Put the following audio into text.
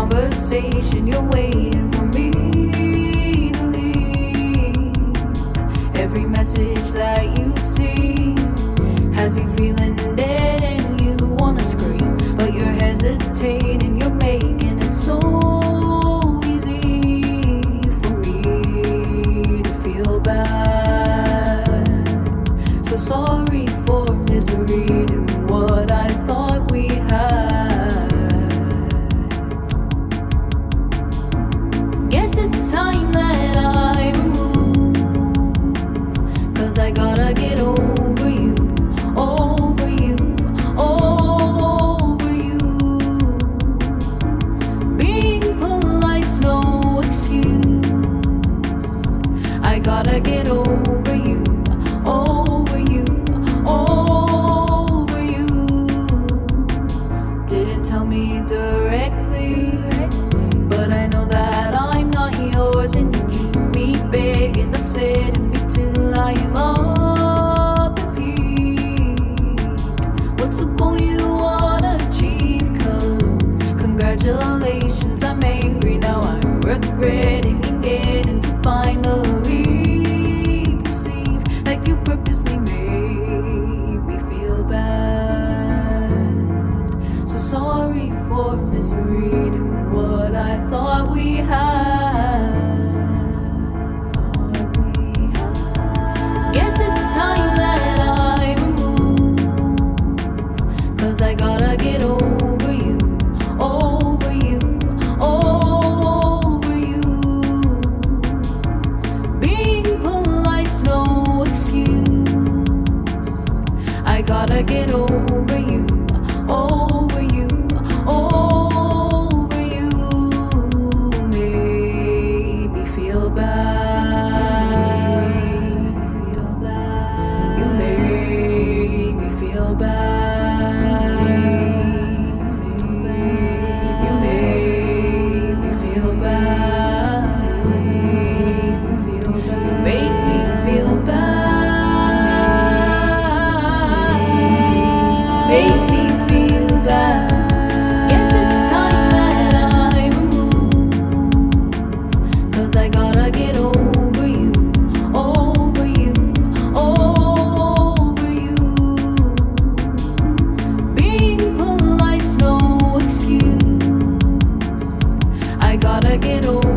conversation, you're waiting for me to leave. Every message that you see has you feeling dead and you wanna scream, but you're hesitating. You're making it so gotta get over you, over you, over you. Didn't tell me directly, sorry for misreading what I thought we had. Guess it's time that I move. Cause I gotta get over you, over you, over you. Being polite's no excuse. I gotta get over I gotta get over.